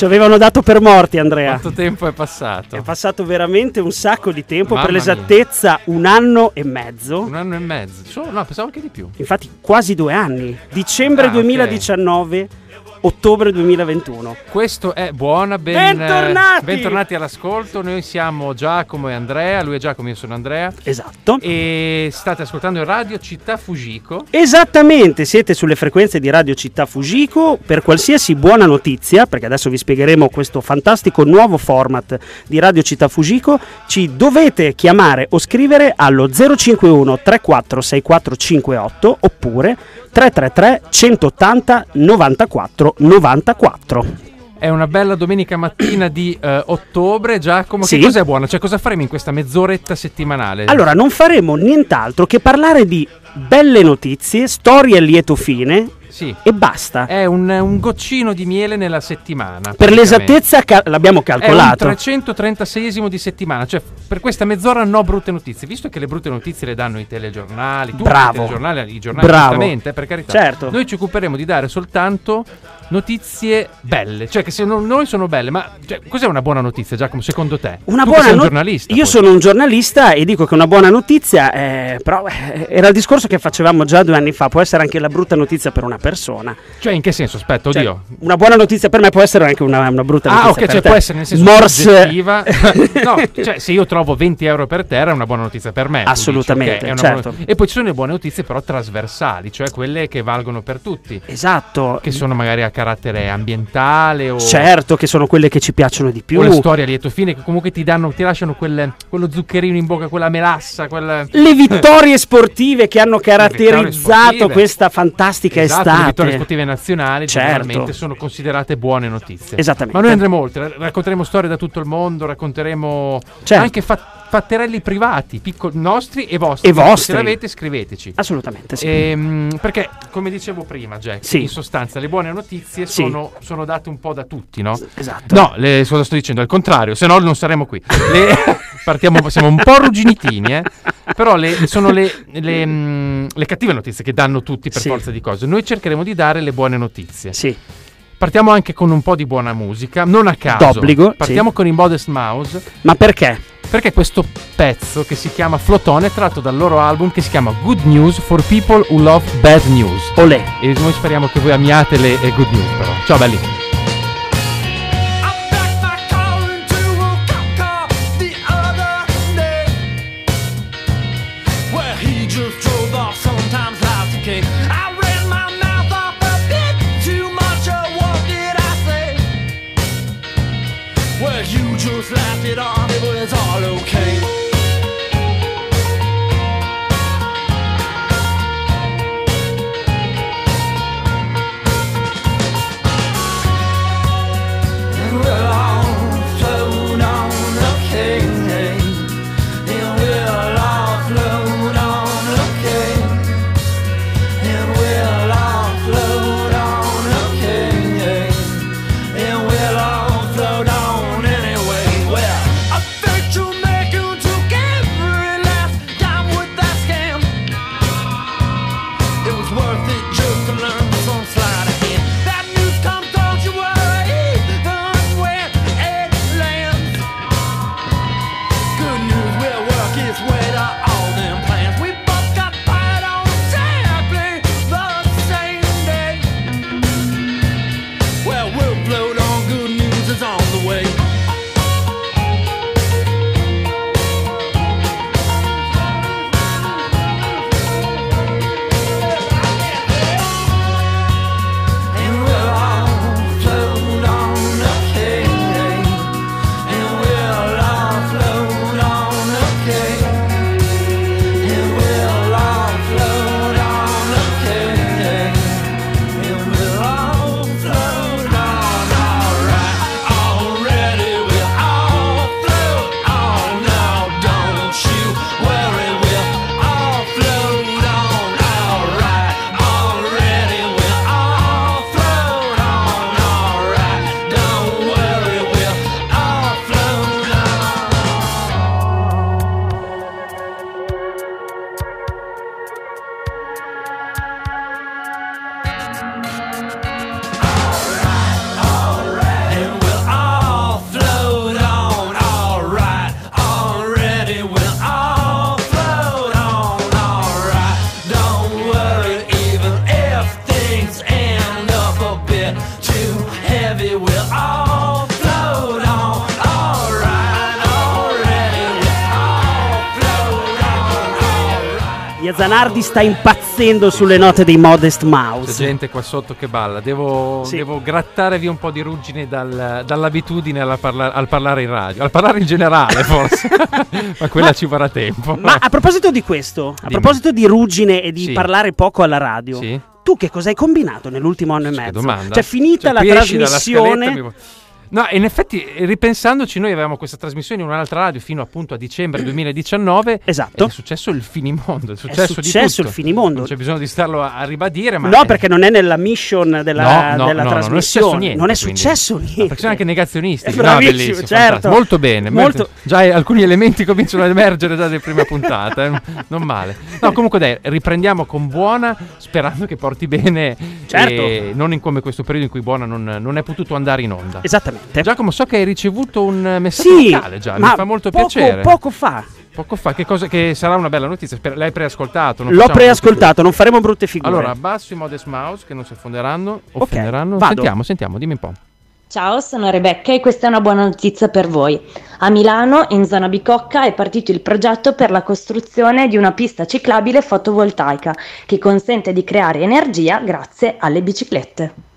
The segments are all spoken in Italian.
Ci avevano dato per morti, Andrea. Quanto tempo è passato? È passato veramente un sacco di tempo, Mamma per l'esattezza un anno e mezzo. Un anno e mezzo. Solo- no, pensavo anche di più. Infatti quasi due anni. Dicembre Ah, ok. 2019, ottobre 2021. Questo è buona, ben, Bentornati! bentornati all'ascolto. Noi siamo Giacomo e Andrea, lui è Giacomo, io sono Andrea. Esatto. E state ascoltando radio Città Fujiko. Esattamente, siete sulle frequenze di Radio Città Fujiko per qualsiasi buona notizia, perché adesso vi spiegheremo questo fantastico nuovo format di Radio Città Fujiko, ci dovete chiamare o scrivere allo 051 346458 oppure 333 180 94 94. È una bella domenica mattina di eh, ottobre. Giacomo, Sì. che cos'è buono? Cioè, cosa faremo in questa mezz'oretta settimanale? Allora, non faremo nient'altro che parlare di belle notizie, storie a lieto fine sì. e basta. È un, un goccino di miele nella settimana. Per l'esattezza ca- l'abbiamo È un calcolato. 336esimo di settimana, cioè per questa mezz'ora no brutte notizie, visto che le brutte notizie le danno i telegiornali, tutti Bravo. i telegiornali, i giornali giustamente, per carità. Certo. Noi ci occuperemo di dare soltanto notizie belle, cioè che se non noi sono belle, ma cioè, cos'è una buona notizia Giacomo secondo te? Una Tu buona sei un giornalista. Io poi. sono un giornalista e dico che una buona notizia, eh, però eh, era il discorso che facevamo già due anni fa, può essere anche la brutta notizia per una persona. Cioè in che senso? Aspetta, Cioè, oddio. una buona notizia per me può essere anche una, una brutta Ah, notizia. ok, per cioè te. può essere nel senso Morse- no, cioè se io trovo 20 euro per terra è una buona notizia per me. dici, Assolutamente, ok, è una certo. buona- E poi ci sono le buone notizie però trasversali, cioè quelle che valgono per tutti. Esatto. Che sono magari a carattere ambientale o, Certo che sono quelle che ci piacciono di più. o le storie a lieto fine che comunque ti danno, ti lasciano quel- quello zuccherino in bocca, quella melassa, quel... Le vittorie sportive che hanno caratterizzato questa fantastica Esatto, le vittorie sportive nazionali Certo. sono considerate buone notizie. Esattamente. Ma noi andremo oltre, racconteremo storie da tutto il mondo, racconteremo Certo. anche fa- fatterelli privati, piccoli, nostri e vostri. E vostri. Se l'avete scriveteci. Assolutamente sì. Ehm, perché, come dicevo prima, Jack, Sì. in sostanza le buone notizie Sì. sono, sono date un po' da tutti, no? Esatto. No, le, cosa sto dicendo? Al contrario, se no non saremmo qui. Le- partiamo, siamo un po' ruginitini, eh? però le- sono le, le, mm, le cattive notizie che danno tutti per Sì. forza di cose. Noi cercheremo di dare le buone notizie. Sì. Partiamo anche con un po' di buona musica, non a caso. D'obbligo, Partiamo sì. con i Modest Mouse, Ma perché? Perché questo pezzo che si chiama Flotone è tratto dal loro album che si chiama Good News for People Who Love Bad News. Olè. E noi speriamo che voi amiate le good news però. Ciao belli. Zanardi sta impazzendo sulle note dei Modest C'è Mouse. gente qua sotto che balla. Devo, Sì. devo grattare via un po' di ruggine dal- dall'abitudine alla parla- al parlare in radio. Al parlare in generale, forse. Ma quella Ma- ci vorrà tempo. Ma a proposito di questo, a Dimmi. proposito di ruggine e di Sì. parlare poco alla radio, Sì? tu che cosa hai combinato nell'ultimo anno e mezzo? domanda. Cioè, finita Cioè, la trasmissione. mi- No, in effetti, ripensandoci, noi avevamo questa trasmissione in un'altra radio fino appunto a dicembre 2019. Esatto. È successo il finimondo. È successo, di successo il finimondo. Non c'è bisogno di starlo a, a ribadire, ma. No, è- perché non è nella mission della, No, no, della no, trasmissione. non è successo niente. Non è quindi. successo No, niente. perché sono anche negazionisti. È No, bravissimo, bellissimo, certo. fantastico. Molto bene. Molto- Già alcuni elementi cominciano ad emergere già dalle prime puntate. eh. Non male. No, comunque dai, riprendiamo con buona, sperando che porti bene. Certo. E non in come questo periodo in cui buona non, non è potuto andare in onda. Esattamente. Giacomo, so che hai ricevuto un messaggio Sì, vocale già, ma mi fa molto poco, piacere. Poco fa. Poco fa, che, cosa, che sarà una bella notizia. Sper- l'hai preascoltato? non L'ho preascoltato, non faremo brutte figure. Allora, abbasso i Modest Mouse che non si affonderanno. Offenderanno. vado. Sentiamo, sentiamo, dimmi un po'. Ciao, sono Rebecca e questa è una buona notizia per voi. A Milano, in zona Bicocca, è partito il progetto per la costruzione di una pista ciclabile fotovoltaica che consente di creare energia grazie alle biciclette.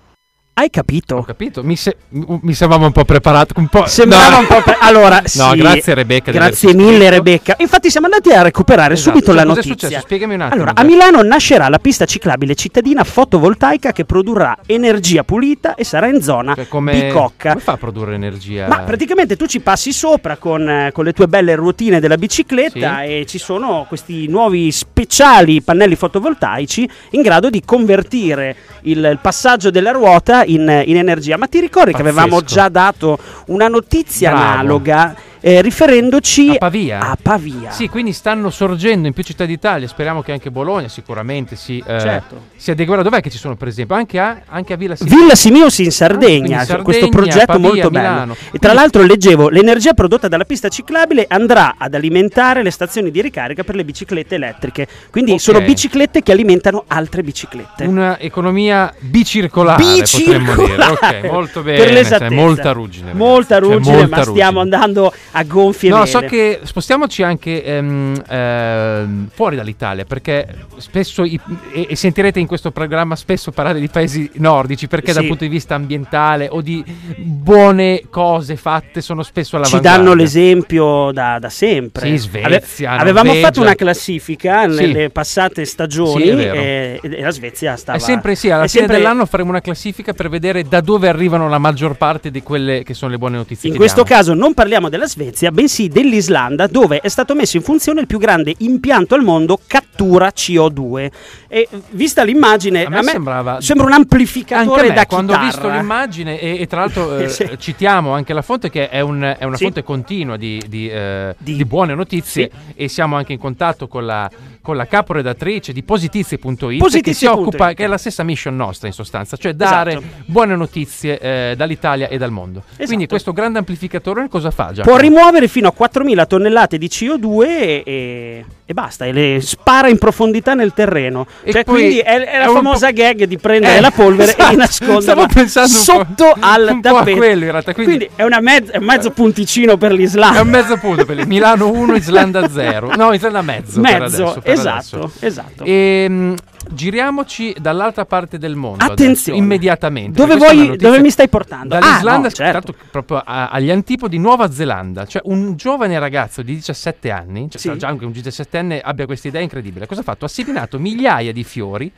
Hai Ho capito? capito, mi, se- mi- sembrava un po' preparato. Un po'... Sembrava no. un po'. per- Allora, No, sì. grazie Rebecca. Grazie mille. Rebecca. Infatti, siamo andati a recuperare Esatto, subito cioè, la cos'è notizia. successo? Spiegami un attimo. Allora, a. Milano nascerà la pista ciclabile cittadina fotovoltaica che produrrà energia pulita e sarà in zona Cioè, come, Bicocca. come fa a produrre energia? Ma praticamente tu ci passi sopra con, eh, con le tue belle ruotine della bicicletta Sì. e ci sono questi nuovi speciali pannelli fotovoltaici in grado di convertire il, il passaggio della ruota in, in energia. Ma ti ricordi che avevamo Pazzesco. già dato una notizia Bravo. analoga eh, riferendoci A Pavia? a Pavia? Sì, quindi stanno sorgendo in più città d'Italia. Speriamo che anche Bologna sicuramente si, eh, Certo. si adeguerà. Dov'è che ci sono, per esempio? Anche a, anche a Villa Siena. Villa Simius in Ah, Sardegna, cioè, Sardegna, questo progetto Pavia, molto bello. Milano. E tra l'altro leggevo, l'energia prodotta dalla pista ciclabile andrà ad alimentare le stazioni di ricarica per le biciclette elettriche. Quindi Ok. sono biciclette che alimentano altre biciclette. Un'economia bicircolare, potremmo dire. Bicircolare, Ok, molto per bene. l'esattezza. Cioè, molta ruggine. Molta Cioè, ruggine, molta ma stiamo ruggine. andando a gonfie No, vele. so che spostiamoci anche ehm, ehm, fuori dall'Italia perché spesso i- e, e sentirete in questo programma spesso parlare di paesi nordici perché Sì. dal punto di vista ambientale o di buone cose fatte sono spesso Ci all'avanguardia. danno l'esempio da, da sempre. Sì, Svezia, avevamo Norvegia. fatto una classifica Sì. nelle passate stagioni Sì, e, e la Svezia stava... È sempre sì, alla è fine sempre- dell'anno faremo una classifica per vedere da dove arrivano la maggior parte di quelle che sono le buone notizie. In questo diamo. caso non parliamo della Svezia, bensì dell'Islanda, dove è stato messo in funzione il più grande impianto al mondo cattura CO2. E vista l'immagine, A me sembrava- sembra un Anche amplificatore a me, da quando ho chitarra. visto l'immagine e, e tra l'altro eh, Sì. citiamo anche la fonte che è, un- è una Sì. fonte continua di, di, eh, Di- di buone notizie e siamo anche in contatto con la, con la caporedattrice di positizie.it che si occupa, che è la stessa mission nostra in sostanza, cioè dare Esatto. buone notizie eh, dall'Italia e dal mondo. Esatto. Quindi questo grande amplificatore cosa fa già? Può rimuovere fino a 4.000 tonnellate di CO2 e, e- e basta, e le spara in profondità nel terreno. E Cioè, quindi è, è la è famosa gag di prendere Eh, la polvere esatto. e nasconderla sotto al tappeto. quello realtà, quindi- Quindi, è, una mezz- è un mezzo punticino per l'Islanda. È un mezzo punto per. Milano 1, Islanda 0. No, Islanda mezzo. per Mezzo, adesso, per esatto, esatto. Ehm, giriamoci dall'altra parte del mondo. Attenzione. adesso, immediatamente. Dove, vuoi- dove mi stai portando? Dall'Islanda, Ah, no, certo. proprio a- agli antipodi Nuova Zelanda, cioè un giovane ragazzo di 17 anni, cioè Sì. già anche un 17enne abbia questa idea incredibile. Cosa ha fatto? Ha seminato migliaia di fiori.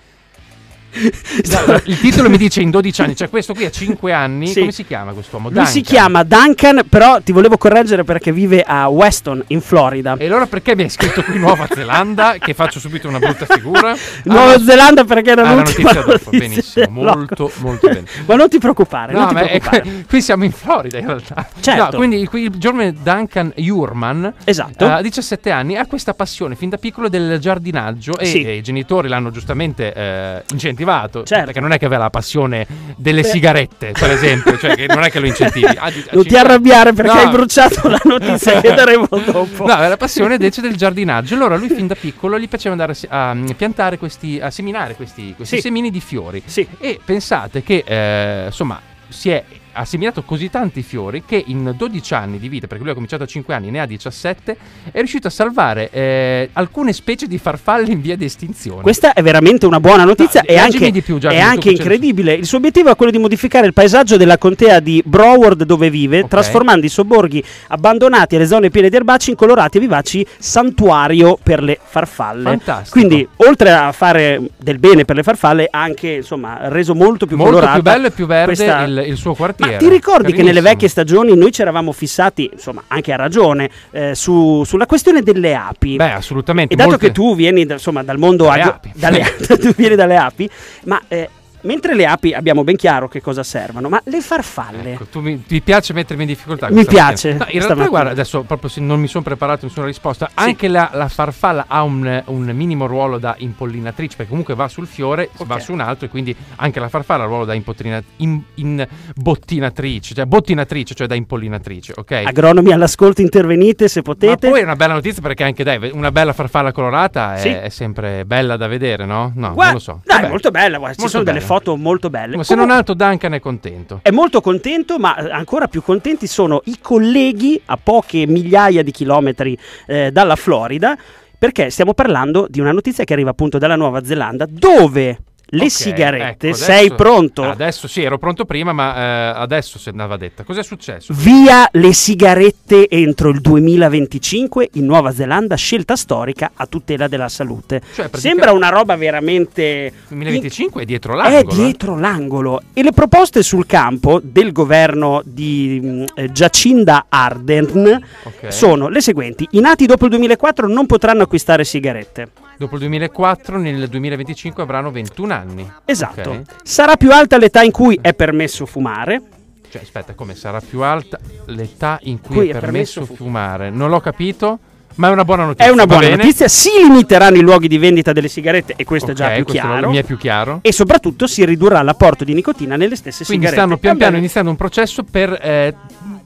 Da- il titolo mi dice in 12 anni, cioè questo qui ha 5 anni. Sì. Come si chiama quest'uomo? Lui si chiama Duncan, però ti volevo correggere perché vive a Weston, in Florida. E allora perché mi hai scritto qui Nuova Zelanda? che faccio subito una brutta figura. Nuova Ah, Zelanda perché era Ah, la l'ultima notizia dopo, notizia benissimo, del blog. molto, molto bene. Ma non ti preoccupare, non No, ti ma è- preoccupare. qui siamo in Florida in realtà. Certo. No, quindi qui il giovane Duncan Jurman Esatto. a 17 anni ha questa passione fin da piccolo del giardinaggio e, Sì. i genitori l'hanno giustamente eh, incentivato. Certo. Perché non è che aveva la passione delle Beh. sigarette, per esempio, cioè non è che lo incentivi. A a Non ti cinque- arrabbiare perché No. hai bruciato la notizia che daremo dopo. No, aveva la passione invece del giardinaggio. Allora lui fin da piccolo gli piaceva andare a, a, mm, piantare questi, a seminare questi, questi Sì. semini di fiori. Sì. E pensate che, eh, insomma, si è ha seminato così tanti fiori che in 12 anni di vita, perché lui ha cominciato a 5 anni, ne ha 17, è riuscito a salvare eh, alcune specie di farfalle in via di estinzione. Questa è veramente una buona notizia No, e anche, più, è Giacomo, tu anche incredibile. Il suo obiettivo è quello di modificare il paesaggio della contea di Broward dove vive, Ok. trasformando i sobborghi abbandonati e le zone piene di erbacci in colorati e vivaci santuario per le farfalle. Fantastico. Quindi, oltre a fare del bene per le farfalle, ha anche insomma reso molto più Molto colorata più bello e più verde questa- il, il suo quartiere. Ma ti ricordi che nelle vecchie stagioni noi ci eravamo fissati, insomma, anche a ragione, eh, su- sulla questione delle api? Beh, assolutamente. E dato molte- che tu vieni da- insomma, dal mondo Dalle agro- api. dalle, tu vieni dalle api, ma eh, mentre le api abbiamo ben chiaro che cosa servono, ma le farfalle. Ecco, tu mi, ti piace mettermi in difficoltà? Mi piace, mattina? No, in realtà, stamattina. guarda, adesso proprio se non mi sono preparato nessuna risposta. Anche la, la farfalla ha un, un minimo ruolo da impollinatrice, perché comunque va sul fiore, Ok. va su un altro, e quindi anche la farfalla ha il ruolo da in, in bottinatrice, cioè bottinatrice, cioè da impollinatrice, ok? Agronomi all'ascolto, intervenite se Ma potete. poi è una bella notizia perché anche dai, una bella farfalla colorata è, Sì. è sempre bella da vedere, no? No, Guarda, non lo so. Dai, Vabbè. molto bella, guarda, ci Molto sono delle bella. Foto molto belle. Ma se non Comunque- altro Duncan è contento. È molto contento, ma eh, ancora più contenti sono i colleghi a poche migliaia di chilometri eh, dalla Florida, perché stiamo parlando di una notizia che arriva appunto dalla Nuova Zelanda, dove le Ok, sigarette, ecco, sei adesso- pronto? Adesso sì, ero pronto prima, ma eh, adesso se andava detta. Cos'è successo? Via le sigarette entro il 2025 in Nuova Zelanda, scelta storica a tutela della salute. Cioè, pratica- Sembra una roba veramente 2025 è dietro È l'angolo. eh. dietro l'angolo e le proposte sul campo del governo di mh, eh, Jacinda Ardern Ok. sono le seguenti: i nati dopo il 2004 non potranno acquistare sigarette. Dopo il 2004, nel 2025 avranno 21 anni. Esatto. Ok. Sarà più alta l'età in cui è permesso fumare. Cioè, aspetta, come sarà più alta l'età in cui Qui è permesso permesso fu- fumare? Non l'ho capito, ma è una buona notizia. È una buona notizia. Si limiteranno i luoghi di vendita delle sigarette e questo è già più chiaro. mi è più chiaro. E soprattutto si ridurrà l'apporto di nicotina nelle stesse Quindi sigarette. stanno pian piano iniziando un processo per eh,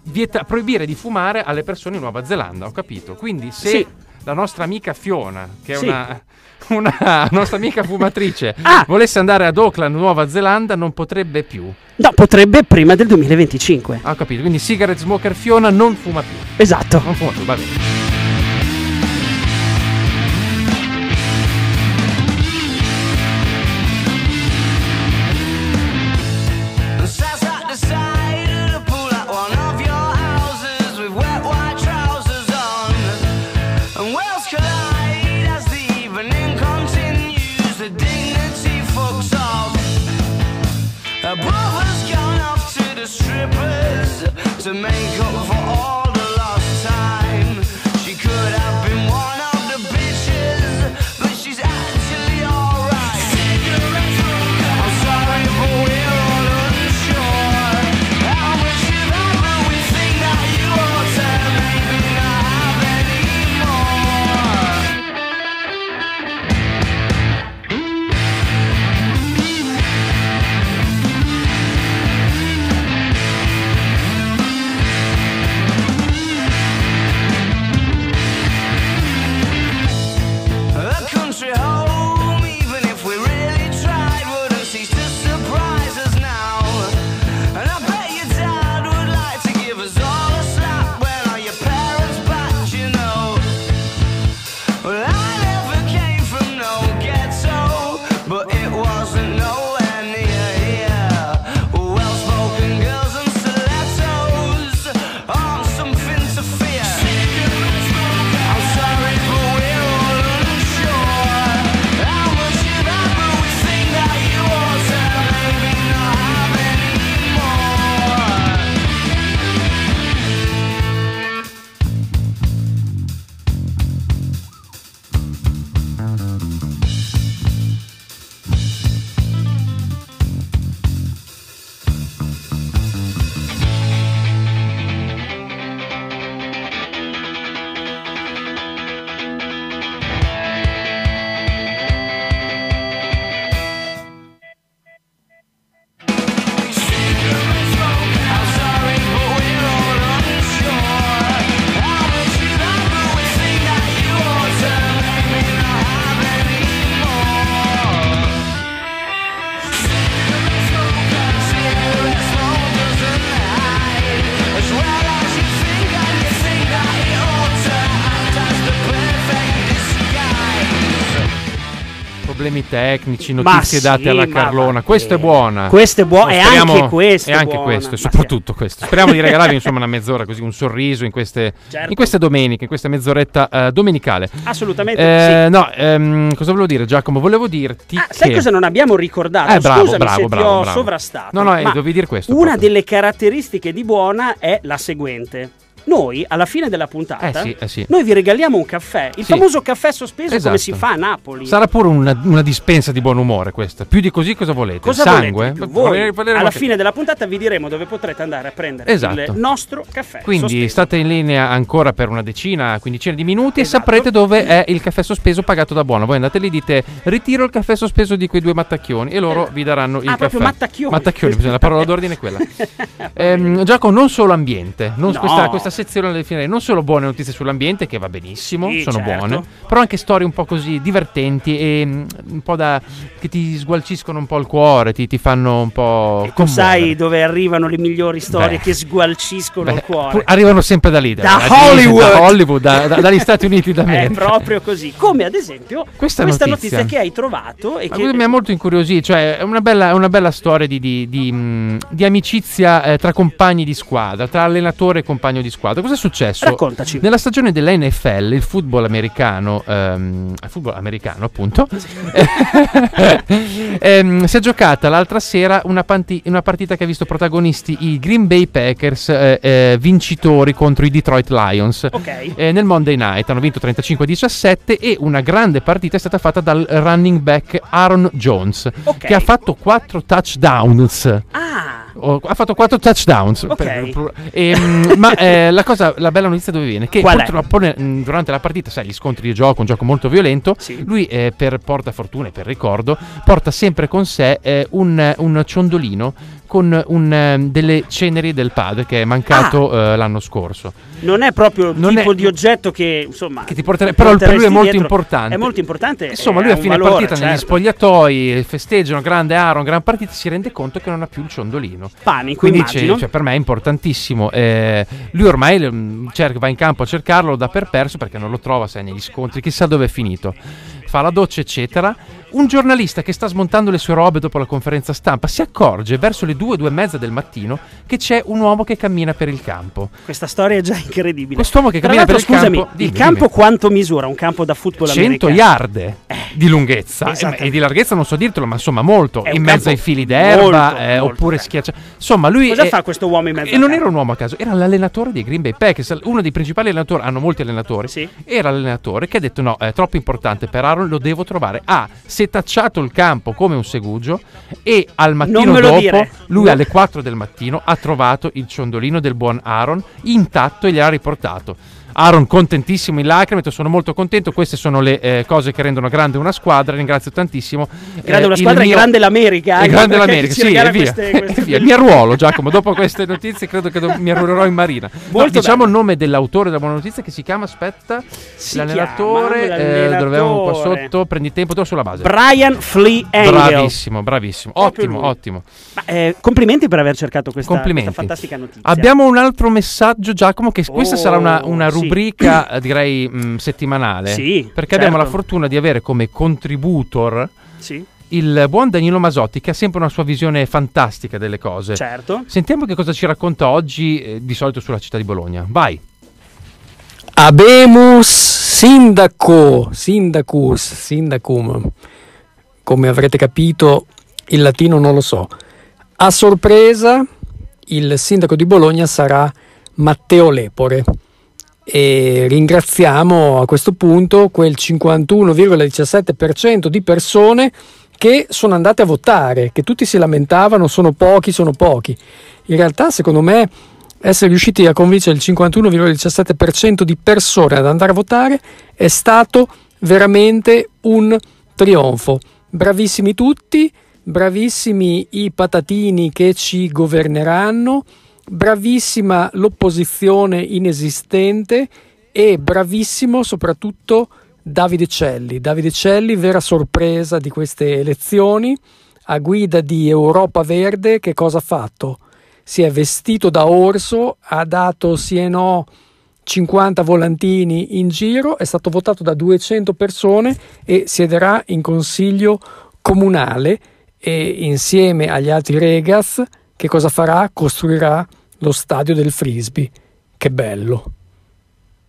vieta- proibire di fumare alle persone in Nuova Zelanda, ho capito. Quindi se Sì. La nostra amica Fiona, che è Sì. una, una nostra amica fumatrice, Ah! volesse andare ad Auckland, Nuova Zelanda, non potrebbe più. No, potrebbe prima del 2025. Ah, Ho capito, quindi Cigarette Smoker Fiona non fuma più. Esatto. Non fuma più, va bene. To make up problemi tecnici, notizie sì, date alla Carlona. Questa è buona. Questa è buona, e anche questo E anche buona. questo, e soprattutto questo. Speriamo di regalarvi insomma una mezz'ora così, un sorriso in queste, Certo. in queste domeniche, in questa mezz'oretta eh, domenicale. Assolutamente Eh, sì. No, ehm, cosa volevo dire Giacomo? Volevo dirti Ah, sai che... cosa non abbiamo ricordato? Eh, bravo, Scusami bravo, se bravo, ti ho bravo. sovrastato. No, no, eh, dovevi dire questo Una proprio. delle caratteristiche di buona è la seguente. Noi, alla fine della puntata, Eh sì, eh sì. noi vi regaliamo un caffè. Il Sì. famoso caffè sospeso come Esatto. si fa a Napoli. Sarà pure una, una dispensa di buon umore questa. Più di così cosa volete? Cosa Sangue? volete Voi, alla fine della puntata vi diremo dove potrete andare a prendere Esatto. il nostro caffè. Quindi sospeso. state in linea ancora per una decina, quindicina di minuti Esatto. e saprete dove è il caffè sospeso pagato da buono. Voi andate lì e dite ritiro il caffè sospeso di quei due mattacchioni e loro vi daranno il Ah, caffè. proprio mattacchioni. Mattacchioni, bisogna- la parola d'ordine è quella. Ehm, Giacomo, non solo ambiente, non- No. questa, questa sezione la definirei non solo buone notizie sull'ambiente, che va benissimo, Sì, sono certo. buone, però anche storie un po' così divertenti e mm, un po' da che ti sgualciscono un po' il cuore, ti, ti fanno un po'. E tu sai dove arrivano le migliori storie Beh. che sgualciscono il Beh, cuore. pu- arrivano sempre da lì, Da Disney, Hollywood. da Hollywood, da- da- dagli Stati Uniti È d'America. proprio così. Come ad esempio Questa questa, notizia. notizia. che hai trovato e Ma che mi ha molto incuriosito, cioè è una bella, è una bella storia di, di- di, mh, di amicizia eh, tra compagni di squadra, tra allenatore e compagno di squadra. Cosa è successo? Raccontaci. Nella stagione della NFL, il football americano, ehm, il football americano appunto, ehm, si è giocata l'altra sera una, panti- una partita che ha visto protagonisti i Green Bay Packers eh, eh, vincitori contro i Detroit Lions. Ok. Eh, nel Monday Night hanno vinto 35-17 e una grande partita è stata fatta dal running back Aaron Jones Ok. che ha fatto 4 touchdowns. Ah, Oh, ha fatto 4 touchdowns Ok. per- per- ehm, ma eh, la cosa la bella notizia dove viene che Qual purtroppo ne- mh, durante la partita sai gli scontri di gioco un gioco molto violento Sì. lui eh, per porta fortuna e per ricordo porta sempre con sé eh, un, un ciondolino con un, ehm, delle ceneri del padre che è mancato eh, l'anno scorso non è proprio il Non tipo è- di oggetto che insomma che ti portere- però per lui è molto dietro. importante. È molto importante. Insomma, lui a fine valore, partita negli certo. spogliatoi festeggiano grande Aaron, gran partita, si rende conto che non ha più il ciondolino. Panico, Quindi c'è- cioè, per me è importantissimo. eh, lui ormai mm, cerca- va in campo a cercarlo, lo dà per perso perché non lo trova, sai, negli scontri, chissà dove è finito. Fa la doccia, eccetera. Un giornalista che sta smontando le sue robe dopo la conferenza stampa si accorge verso le due, due e mezza del mattino che c'è un uomo che cammina per il campo. Questa storia è già incredibile. Quest'uomo che Tra cammina per il scusami, campo. dimmi, il campo dimmi. quanto misura un campo da football 100 americano? yard di lunghezza Esatto. e, e di larghezza non so dirtelo ma insomma molto È in mezzo ai fili d'erba molto, eh, molto oppure grande. schiaccia insomma lui Cosa è- fa questo uomo in mezzo e non era un uomo a caso era l'allenatore dei Green Bay Packers uno dei principali allenatori hanno molti allenatori Sì. era l'allenatore che ha detto no è troppo importante per Aaron lo devo trovare ha setacciato il campo come un segugio e al mattino dopo dire. lui No. alle 4 del mattino ha trovato il ciondolino del buon Aaron intatto e gliel'ha riportato Aaron contentissimo in lacrime, sono molto contento, queste sono le eh, cose che rendono grande una squadra, ringrazio tantissimo. Grande Eh, una squadra e mio- grande l'America. è anche, grande perché l'America, sì, e via. queste- E queste via. Mi arruolo Giacomo, dopo queste notizie credo che do- mi arruolerò in marina. No, diciamo bello. il nome dell'autore della buona notizia che si chiama, aspetta, Si l'allenatore, chiama, eh, qua sotto, prendi tempo, tu sulla base. Brian Flea Engel. Bravissimo, bravissimo, ottimo, ottimo. Ma, eh, complimenti per aver cercato questa, questa fantastica notizia. Abbiamo un altro messaggio, Giacomo, che questa Oh, sarà una, una sì. Rubrica, eh, direi, mh, settimanale. Sì, Perché abbiamo la certo. fortuna di avere come contributor Sì, il buon Danilo Masotti, che ha sempre una sua visione fantastica delle cose. certo. Sentiamo che cosa ci racconta oggi, eh, di solito sulla città di Bologna. Vai. Abemus sindaco, sindacus, sindacum. Come avrete capito, il latino non lo so. A sorpresa, il sindaco di Bologna sarà Matteo Lepore. E ringraziamo a questo punto quel 51,17% di persone che sono andate a votare, che tutti si lamentavano, sono pochi, sono pochi. In realtà, secondo me, essere riusciti a convincere il 51,17% di persone ad andare a votare è stato veramente un trionfo. Bravissimi tutti, bravissimi i patatini che ci governeranno, bravissima l'opposizione inesistente e bravissimo soprattutto Davide Celli. Davide Celli, vera sorpresa di queste elezioni, a guida di Europa Verde, che cosa ha fatto? Si è vestito da orso, ha dato sì e no 50 volantini in giro, è stato votato da 200 persone e siederà in consiglio comunale e insieme agli altri Regas che cosa farà? Costruirà lo stadio del frisbee. Che bello.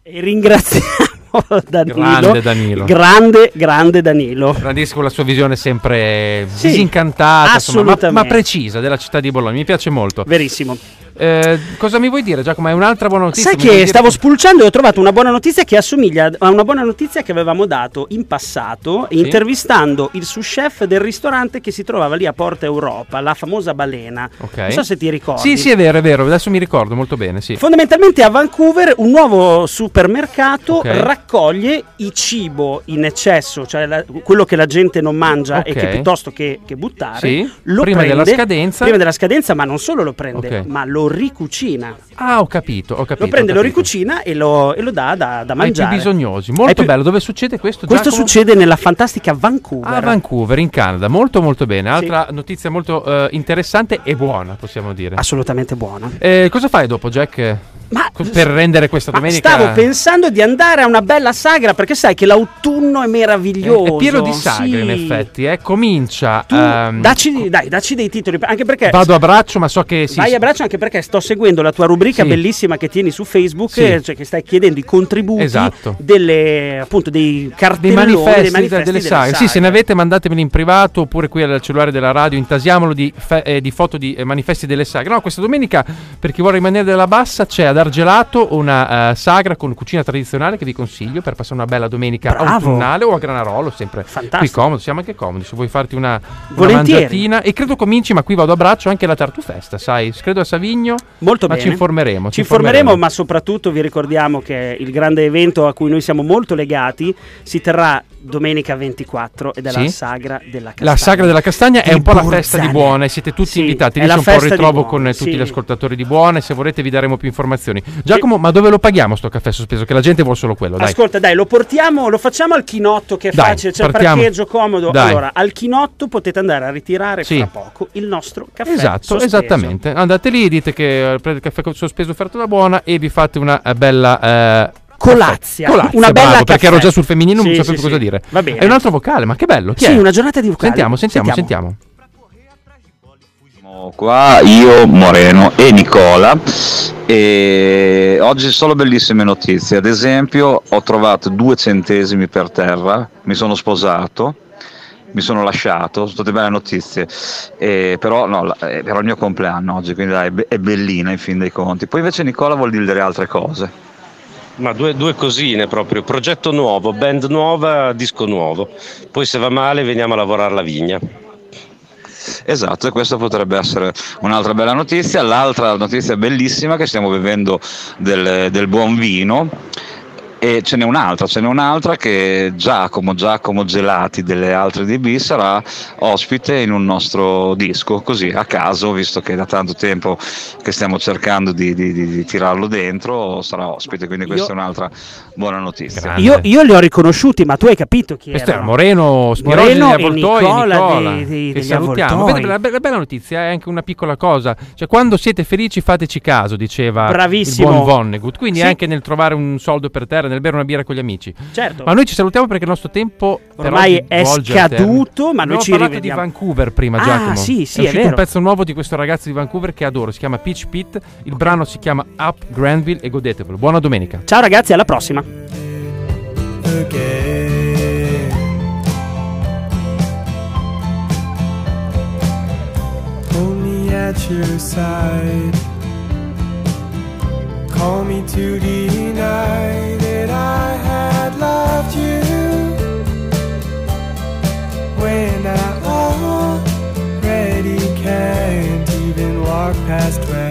E ringraziamo Danilo. Grande Danilo. Grande, grande Danilo. Grandissimo con la sua visione sempre Sì, disincantata, insomma, ma, assolutamente. ma precisa della città di Bologna. Mi piace molto. Verissimo. Eh, cosa mi vuoi dire, Giacomo? È un'altra buona notizia? Sai che stavo spulciando e ho trovato una buona notizia che assomiglia a una buona notizia che avevamo dato in passato Sì. intervistando il sous chef del ristorante che si trovava lì a Porta Europa, la famosa balena. Ok. Non so se ti ricordi. Sì, sì, è vero, è vero. Adesso mi ricordo molto bene. Sì. Fondamentalmente a Vancouver un nuovo supermercato Ok. raccoglie il cibo in eccesso, cioè la- quello che la gente non mangia e Ok. che piuttosto che, che buttare, Sì, lo prima prende, della scadenza. prima della scadenza, ma non solo lo prende, ma lo ricucina. Ah, ho capito, ho capito. Lo prende, lo ricucina e lo, e lo dà da, da Ai più mangiare. bisognosi. Ai Molto più- bello. Dove succede questo? Questo Giacomo? succede nella fantastica Vancouver. A Vancouver, in Canada. Molto, molto bene. Altra notizia molto eh, interessante e buona, possiamo dire. Assolutamente buona. Eh, cosa fai dopo, Jack? Ma Co- per rendere questa domenica. stavo pensando di andare a una bella sagra perché sai che l'autunno è meraviglioso. È pieno di sagre, sì. in effetti. Eh. Comincia. Tu, ehm, dacci, dai, dacci dei titoli, anche perché Vado a braccio, ma so che. Sì, vai a braccio anche perché sto seguendo la tua rubrica Sì. bellissima che tieni su Facebook, Sì. cioè che stai chiedendo i contributi Esatto. delle, appunto, dei dei cartelloni, manifesti, dei manifesti delle delle sagre. Sì, se ne avete mandatemeli in privato oppure qui al cellulare della radio, intasiamolo di, fe- eh, di foto di eh, manifesti delle sagre. No, questa domenica, per chi vuole rimanere della bassa, c'è ad Argelato una eh, sagra con cucina tradizionale che vi consiglio per passare una bella domenica Bravo. autunnale o a Granarolo, sempre Fantastico. qui comodo, siamo anche comodi, se vuoi farti una, una mangiatina. E credo cominci, ma qui vado a braccio, anche la Tartufesta, sai? Credo a Savigno, Molto ma bene. ci informeremo. Ci informeremo, ma soprattutto vi ricordiamo che il grande evento a cui noi siamo molto legati si terrà domenica 24 ed è la Sì. sagra della castagna. La sagra della castagna è Di un po' la Bolzano. festa di Buona e siete tutti Sì, invitati. è Lì la c'è un po' il ritrovo con tutti sì. gli ascoltatori di Buona e se vorrete vi daremo più informazioni. Giacomo, ma dove lo paghiamo sto caffè sospeso? Che la gente vuole solo quello, dai. Ascolta, dai, lo portiamo, lo facciamo al chinotto che è Dai, facile, c'è il partiamo. parcheggio comodo. Dai. Allora, al chinotto potete andare a ritirare Sì. fra poco il nostro caffè. Esatto, sospeso. esattamente. Andate lì, dite che eh, prendete il caffè sospeso offerto da Buona e vi fate una eh, bella eh, Colazia. Colazia, una bella bravo, perché ero già sul femminile, non Sì, sapevo sì, cosa sì. dire. Va bene. È un altro vocale, ma che bello. Chi Sì, è? una giornata di vocali. Sentiamo, sentiamo, sentiamo. Siamo Qua io, Moreno e Nicola e oggi solo bellissime notizie, ad esempio ho trovato due centesimi per terra, mi sono sposato, mi sono lasciato, sono tutte belle notizie, Eh, però, no, la- eh, è il mio compleanno oggi, quindi dai, è be- è bellina in fin dei conti. Poi invece Nicola vuol dire altre cose. Ma due, due cosine proprio, progetto nuovo, band nuova, disco nuovo. Poi se va male veniamo a lavorare alla vigna. Esatto, e questa potrebbe essere un'altra bella notizia. L'altra notizia bellissima è che stiamo bevendo del, del buon vino. E ce n'è un'altra, ce n'è un'altra che Giacomo, Giacomo Gelati delle altre DB sarà ospite in un nostro disco, così a caso, visto che da tanto tempo che stiamo cercando di, di- di- di tirarlo dentro, sarà ospite, quindi questa Io- è un'altra buona notizia. Io, io li ho riconosciuti, ma tu hai capito chi Questo è erano? Moreno Spirogli Moreno degli Avvoltoi e Nicola Nicola, dei- dei- che degli salutiamo. Avvoltoi. La, be- la bella notizia è anche una piccola cosa, cioè quando siete felici fateci caso, diceva Bravissimo. il buon Vonnegut, quindi Sì. anche nel trovare un soldo per terra, nel bere una birra con gli amici. Certo. Ma noi ci salutiamo perché il nostro tempo Ormai è scaduto, ma noi Abbiamo ci parlato rivediamo. di Vancouver prima, Ah, Giacomo. sì, sì, è è uscito un vero. pezzo nuovo di questo ragazzo di Vancouver che adoro, si chiama Peach Pit, il brano si chiama Up Granville e godetevelo. Buona domenica. Ciao ragazzi, alla prossima. Only at your side. Call me to deny I loved you. When I already can't even walk past twelve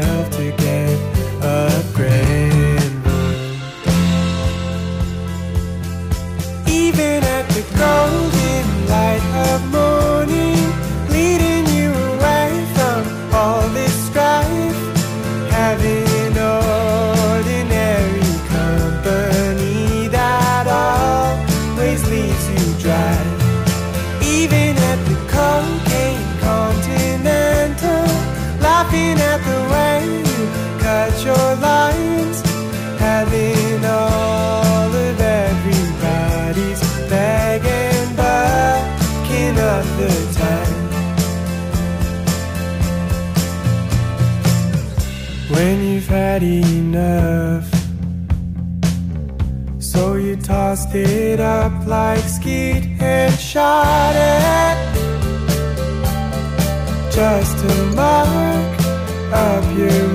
just to mark up your